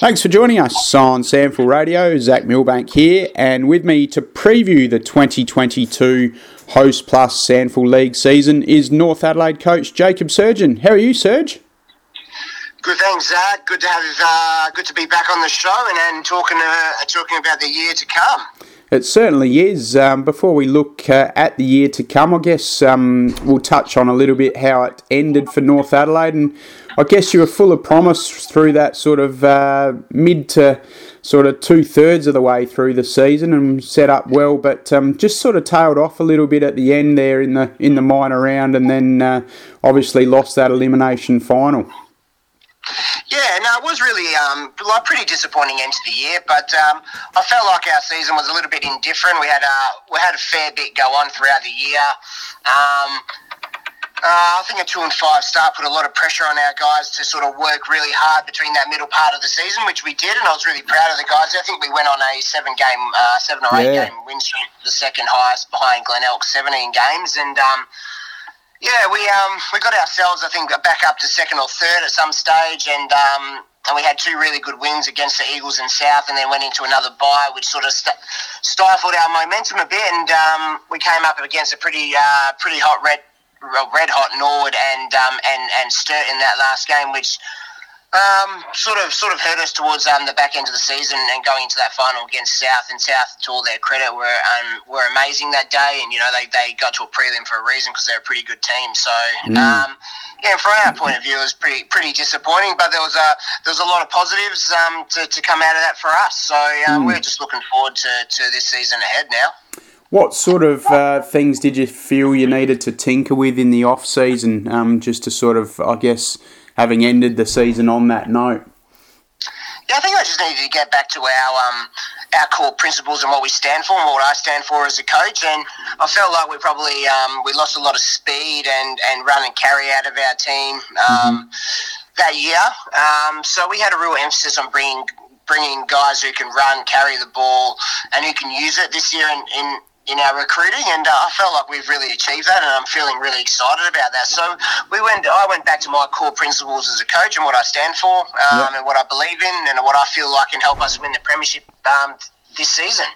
Thanks for joining us on SANFL Radio. Zach Milbank here, and with me to preview the 2022 Hostplus SANFL League season is North Adelaide coach Jacob Surjan. How are you, Serge? Good, thanks, Zach. Good to have, uh, good to be back on the show and, and talking uh, talking about the year to come. It certainly is. Um, before we look uh, at the year to come, I guess um, we'll touch on a little bit how it ended for North Adelaide. And I guess you were full of promise through that sort of uh, mid to sort of two thirds of the way through the season and set up well, but um, just sort of tailed off a little bit at the end there in the in the minor round, and then uh, obviously lost that elimination final. Yeah, no, it was really um, like pretty disappointing end to the year, but um, I felt like our season was a little bit indifferent. We had a we had a fair bit go on throughout the year. Um, uh, I think a two and five start put a lot of pressure on our guys to sort of work really hard between that middle part of the season, which we did, and I was really proud of the guys. I think we went on a seven game, uh, seven or eight yeah. game win streak, the second highest behind Glenelg, seventeen games, and. Um, yeah, we um, we got ourselves, I think, back up to second or third at some stage, and um, and we had two really good wins against the Eagles and South, and then went into another bye, which sort of st- stifled our momentum a bit, and um, we came up against a pretty uh, pretty hot red red hot Norwood and um, and and Sturt in that last game, which um, sort of sort of hurt us towards um, the back end of the season and going into that final against South. And South, to all their credit, were um, were amazing that day. And you know they, they got to a prelim for a reason because they're a pretty good team. So mm. um, yeah, from our point of view, it was pretty pretty disappointing. But there was a there was a lot of positives um, to, to come out of that for us. So um, mm. we're just looking forward to, to this season ahead now. What sort of uh, things did you feel you needed to tinker with in the off season, um, just to sort of, I guess, having ended the season on that note? Yeah, I think I just needed to get back to our um, our core principles and what we stand for and what I stand for as a coach. And I felt like we probably um, we lost a lot of speed and, and run and carry out of our team um, mm-hmm. that year. Um, so we had a real emphasis on bringing bringing guys who can run, carry the ball, and who can use it this year in, in in our recruiting, and uh, I felt like we've really achieved that, and I'm feeling really excited about that. So we went. I went back to my core principles as a coach and what I stand for, um, yep. and what I believe in, and what I feel like can help us win the premiership um, this season.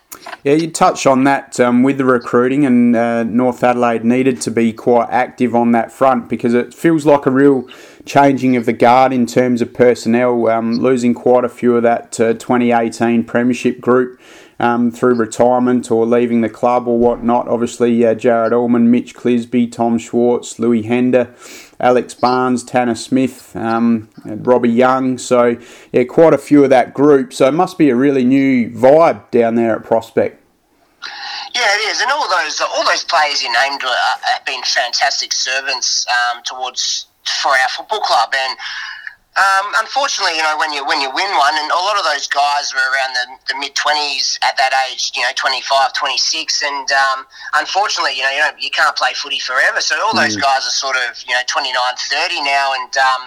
Yeah, you touch on that um, with the recruiting, and uh, North Adelaide needed to be quite active on that front because it feels like a real changing of the guard in terms of personnel, um, losing quite a few of that uh, 2018 Premiership group um, through retirement or leaving the club or whatnot. Obviously, uh, Jared Allman, Mitch Clisby, Tom Schwartz, Louis Hender, Alex Barnes, Tanner Smith, um, Robbie Young. So, yeah, quite a few of that group. So, it must be a really new vibe down there at Prospect. Yeah, it is, and all those all those players you named have been fantastic servants um, towards for our football club, and um, unfortunately, you know, when you when you win one, and a lot of those guys were around the, the mid twenties at that age, you know, 25, 26, and um, unfortunately, you know, you, don't, you can't play footy forever. So all those mm. guys are sort of you know 29, 30 now, and um,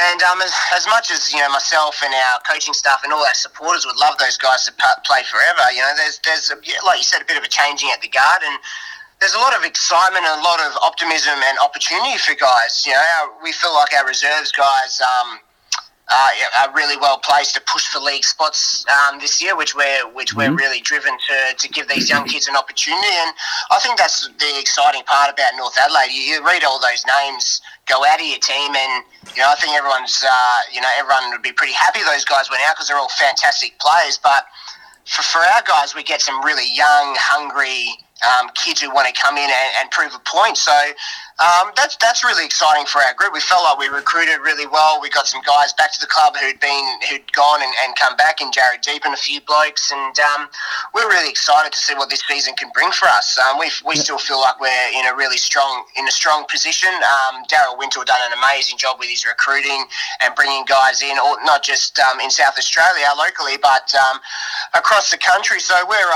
and um, as, as much as you know myself and our coaching staff and all our supporters would love those guys to play forever, you know, there's there's a, like you said, a bit of a changing at the guard and there's a lot of excitement and a lot of optimism and opportunity for guys. You know, our, we feel like our reserves guys um, are really well placed to push for league spots um, this year, which we're which mm-hmm. we're really driven to, to give these young kids an opportunity. And I think that's the exciting part about North Adelaide. You, you read all those names go out of your team, and you know I think everyone's uh, you know everyone would be pretty happy those guys went out because they're all fantastic players, but for, for our guys, we get some really young, hungry um, kids who want to come in and, and prove a point. So um, that's that's really exciting for our group. We felt like we recruited really well. We got some guys back to the club who'd been who'd gone and, and come back, and Jared Deep and a few blokes, and um, we're really excited to see what this season can bring for us. Um, we we still feel like we're in a really strong in a strong position. Um, Daryl Wintle done an amazing job with his recruiting and bringing guys in, or not just um, in South Australia locally, but um, across the country. So we're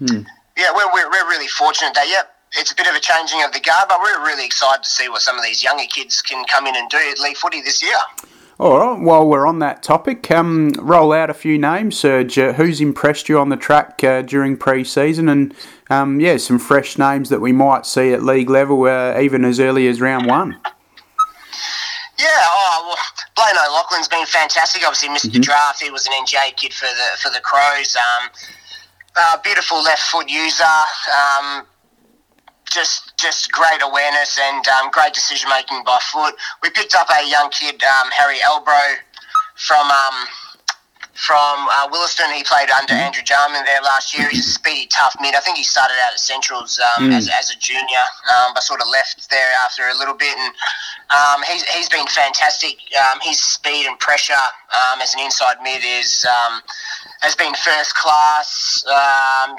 hmm yeah, we're, we're, we're really fortunate that, yep, it's a bit of a changing of the guard, but we're really excited to see what some of these younger kids can come in and do at league footy this year. All right, while we're on that topic, um, roll out a few names, Serge. Uh, who's impressed you on the track uh, during pre season? And um, yeah, some fresh names that we might see at league level, uh, even as early as round one. Yeah, oh, well, Blayne O'Loughlin's been fantastic. Obviously, missed mm-hmm. the draft. He was an NGA kid for the for the Crows. Um, uh, beautiful left foot user. Um, just just great awareness and um, great decision making by foot. We picked up a young kid, um, Harry Elbro, from um, from uh, Willaston. He played under mm. Andrew Jarman there last year. He's a speedy, tough mid. I think he started out at Centrals um, mm. as, as a junior, um, but sort of left there after a little bit. And um, he's, he's been fantastic. Um, his speed and pressure um, as an inside mid is um, has been first class.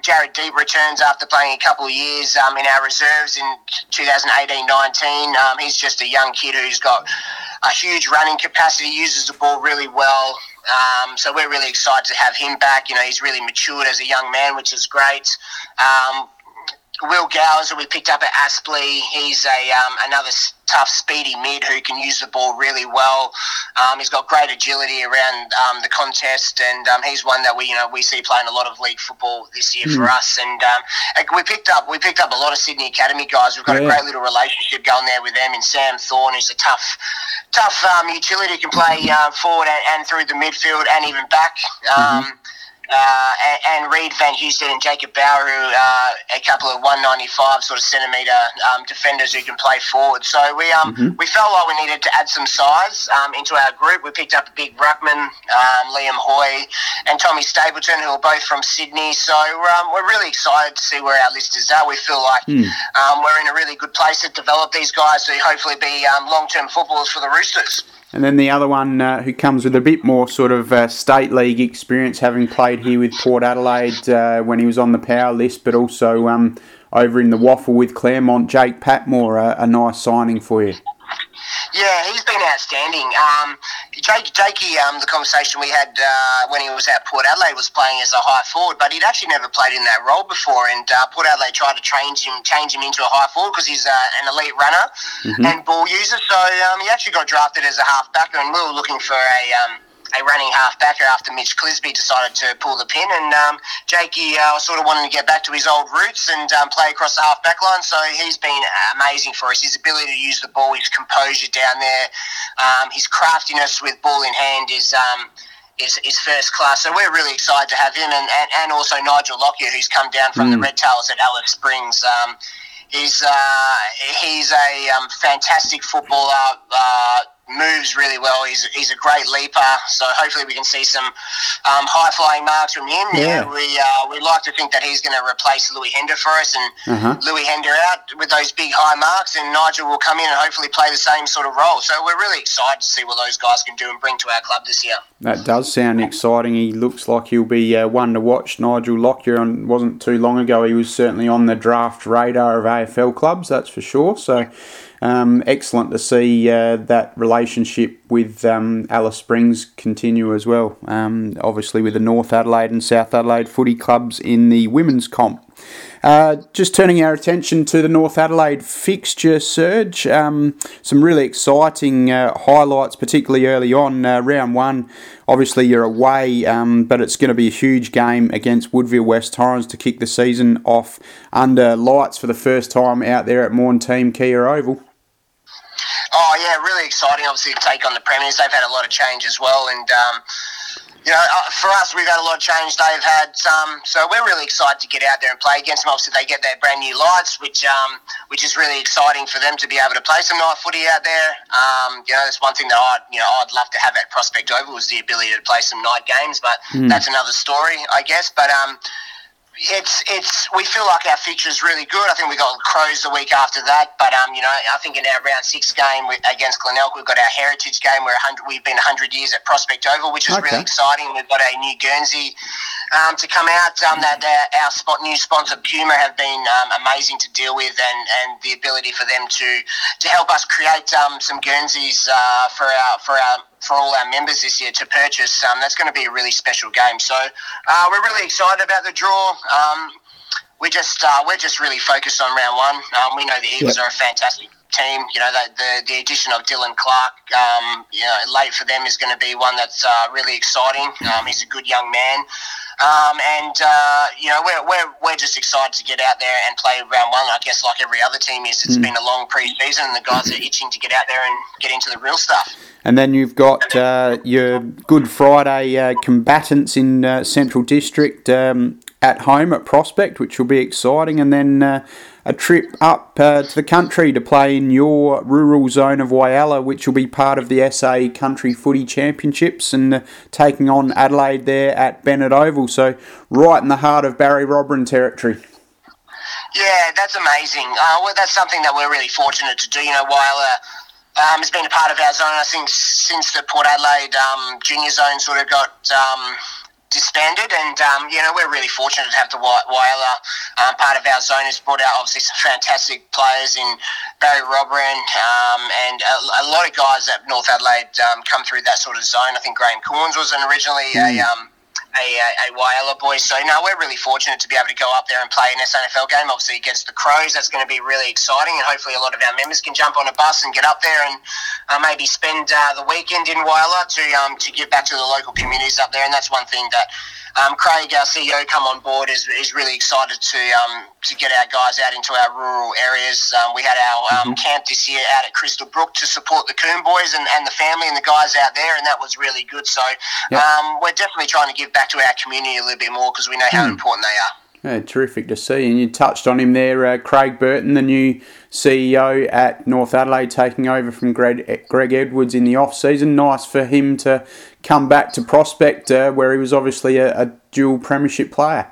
Jared Deep returns after playing a couple of years in our reserves in 2018-19. he's just a young kid who's got a huge running capacity, uses the ball really well. Um, so we're really excited to have him back. You know, he's really matured as a young man, which is great. Um, Will Gowers, we picked up at Aspley, he's a um, another tough, speedy mid who can use the ball really well. Um, he's got great agility around um, the contest, and um, he's one that we you know we see playing a lot of league football this year mm. for hmm. us. And um, we picked up we picked up a lot of Sydney Academy guys. We've got yeah. a great little relationship going there with them. And Sam Thorne, who's a tough, tough um, utility, can play uh, forward and, and, through the midfield and even back. Mm-hmm uh, and, and, Reed Van Houston and Jacob Bauer, who are a couple of 195 sort of centimetre um, defenders who can play forward. So we um, mm-hmm. we felt like we needed to add some size um, into our group. We picked up a big ruckman, um, Liam Hoy, and Tommy Stapleton, who are both from Sydney. So um, we're really excited to see where our list is at. We feel like mm. we're in a really good place to develop these guys to hopefully be long term footballers for the Roosters. And then the other one uh, who comes with a bit more sort of uh, state league experience, having played here with Port Adelaide uh, when he was on the power list, but also um, over in the WAFL with Claremont, Jake Patmore, a, a nice signing for you. Yeah, he's been outstanding. Um, Jake, Jakey, um, the conversation we had uh, when he was at Port Adelaide was playing as a high forward, but he'd actually never played in that role before. And uh, Port Adelaide tried to change him, change him into a high forward because he's uh, an elite runner mm-hmm. and ball user. So um, he actually got drafted as a half backer, and we were looking for a um, a running half backer after Mitch Clisby decided to pull the pin. And um, Jakey uh, sort of wanted to get back to his old roots and um, play across the half back line. So he's been amazing for us. His ability to use the ball, his composure down there, um, his craftiness with ball in hand is. Um, is, is first class, so we're really excited to have him, and, and, and also Nigel Lockyer, who's come down from mm. the Red Tails at Alice Springs. Um, he's uh, he's a um, fantastic footballer. Uh, moves really well. He's, he's a great leaper, so hopefully we can see some um, high flying marks from him. Yeah. we uh, we like to think that he's going to replace Louis Hender for us, and uh-huh. Louis Hender out with those big high marks, and Nigel will come in and hopefully play the same sort of role. So we're really excited to see what those guys can do and bring to our club this year. That does sound exciting. He looks like he'll be uh, one to watch. Nigel Lockyer, and wasn't too long ago, he was certainly on the draft radar of AFL clubs. That's for sure. So. Um, excellent to see uh, that relationship with um, Alice Springs continue as well. Um, obviously, with the North Adelaide and South Adelaide footy clubs in the women's comp. Uh, just turning our attention to the North Adelaide fixture Serge. Um, some really exciting uh, highlights, particularly early on. Uh, round one, obviously you're away, um, but it's going to be a huge game against Woodville West Torrens to kick the season off under lights for the first time out there at Maughan Thiem Kia Oval. Oh yeah, really exciting. Obviously, to take on the premiers, they've had a lot of change as well, and um, you know, uh, for us, we've had a lot of change. They've had some, so we're really excited to get out there and play against them. Obviously, they get their brand new lights, which um, which is really exciting for them to be able to play some night footy out there. Um, you know, that's one thing that I, you know, I'd love to have at Prospect Oval was the ability to play some night games, but mm. that's another story, I guess. But um, it's it's we feel like our future is really good. I think we got Crows the week after that, but um, you know, I think in our round six game against Glenelg, we've got our heritage game where we've been 100 years at Prospect Oval, which is okay. really exciting. We've got a new Guernsey um, to come out. Um, that uh, our spot new sponsor Puma have been um, amazing to deal with, and, and the ability for them to to help us create um, some Guernseys uh, for our for our for all our members this year to purchase. Um, that's going to be a really special game. So uh, we're really excited about the draw. Um, we just uh, we're just really focused on round one. Um, we know the Eagles yep. are a fantastic team. You know, the, the, the addition of Dylan Clark, um, you know, late for them is going to be one that's uh, really exciting. Um, he's a good young man. Um, and uh, you know we're, we're we're just excited to get out there and play round one. I guess like every other team is. It's mm. been a long pre-season, and the guys are itching to get out there and get into the real stuff. And then you've got uh, your Good Friday uh, combatants in uh, Central District um, at home at Prospect, which will be exciting. And then uh, a trip up uh, to the country to play in your rural zone of Whyalla, which will be part of the SA Country Footy Championships and uh, taking on Adelaide there at Bennett Oval. So, right in the heart of Barrie Robran territory. Yeah, that's amazing. Uh, well, that's something that we're really fortunate to do. You know, Whyalla um, has been a part of our zone, I think, since the Port Adelaide um, junior zone sort of got. Um, disbanded, and um, you know we're really fortunate to have the Whyalla um, part of our zone. Has brought out obviously some fantastic players in Barrie Robran um, and a, a, lot of guys at North Adelaide um, come through that sort of zone. I think Graham Cornes was originally mm. a a, a, Whyalla boy. So no, we're really fortunate to be able to go up there and play an SANFL game. Obviously against the Crows, that's going to be really exciting, and hopefully a lot of our members can jump on a bus and get up there and uh, maybe spend uh, the weekend in Whyalla to um, to give back to the local communities up there. And that's one thing that um, Craig, our CEO, come on board is, is really excited to um, to get our guys out into our rural areas. Um, we had our um, mm-hmm. camp this year out at Crystal Brook to support the Coon boys and, and the family and the guys out there, and that was really good. So yep. Um, we're definitely trying to give back to our community a little bit more because we know how mm. important they are. Yeah, terrific to see. And you touched on him there, uh, Craig Burton, the new CEO at North Adelaide, taking over from Greg, Greg Edwards in the off season. Nice for him to come back to Prospect, uh, where he was obviously a, a dual premiership player.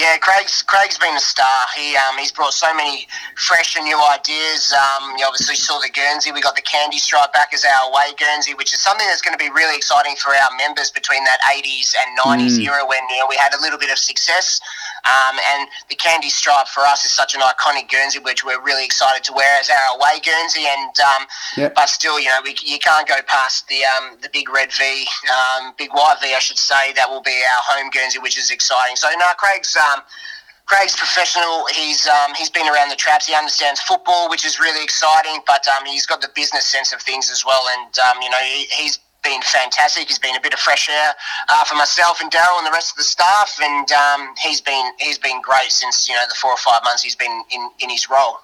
Yeah, Craig's Craig's been a star. He um, he's brought so many fresh and new ideas. Um, you obviously saw the Guernsey. We got the Candy Stripe back as our away Guernsey, which is something that's going to be really exciting for our members between that 80s and 90s mm. era when you know we had a little bit of success. Um, and the Candy Stripe for us is such an iconic Guernsey, which we're really excited to wear as our away Guernsey. And um, yep. but still, you know, we, you can't go past the um, the big red V, um, big white V, I should say. That will be our home Guernsey, which is exciting. So now Craig's um, Craig's professional. He's um, he's been around the traps. He understands football, which is really exciting. But um, he's got the business sense of things as well. And um, you know, he, he's been fantastic. He's been a bit of fresh air uh, for myself and Daryl and the rest of the staff. And um, he's been he's been great since you know the four or five months he's been in in his role.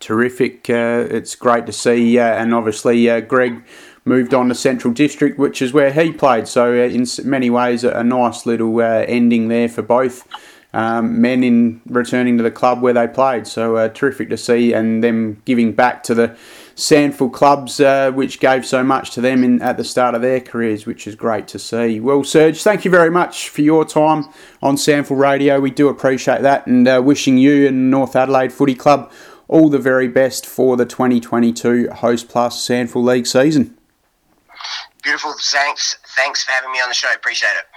Terrific. Uh, it's great to see, uh, and obviously uh, Greg moved on to Central District, which is where he played. So, uh, in many ways, a nice little uh, ending there for both um, men in returning to the club where they played. So uh, terrific to see, and them giving back to the SANFL clubs, uh, which gave so much to them in, at the start of their careers, which is great to see. Well, Serge, thank you very much for your time on SANFL Radio. We do appreciate that, and uh, wishing you and North Adelaide Footy Club all the very best for the 2022 Hostplus SANFL League season. Beautiful. Thanks. Thanks for having me on the show. Appreciate it.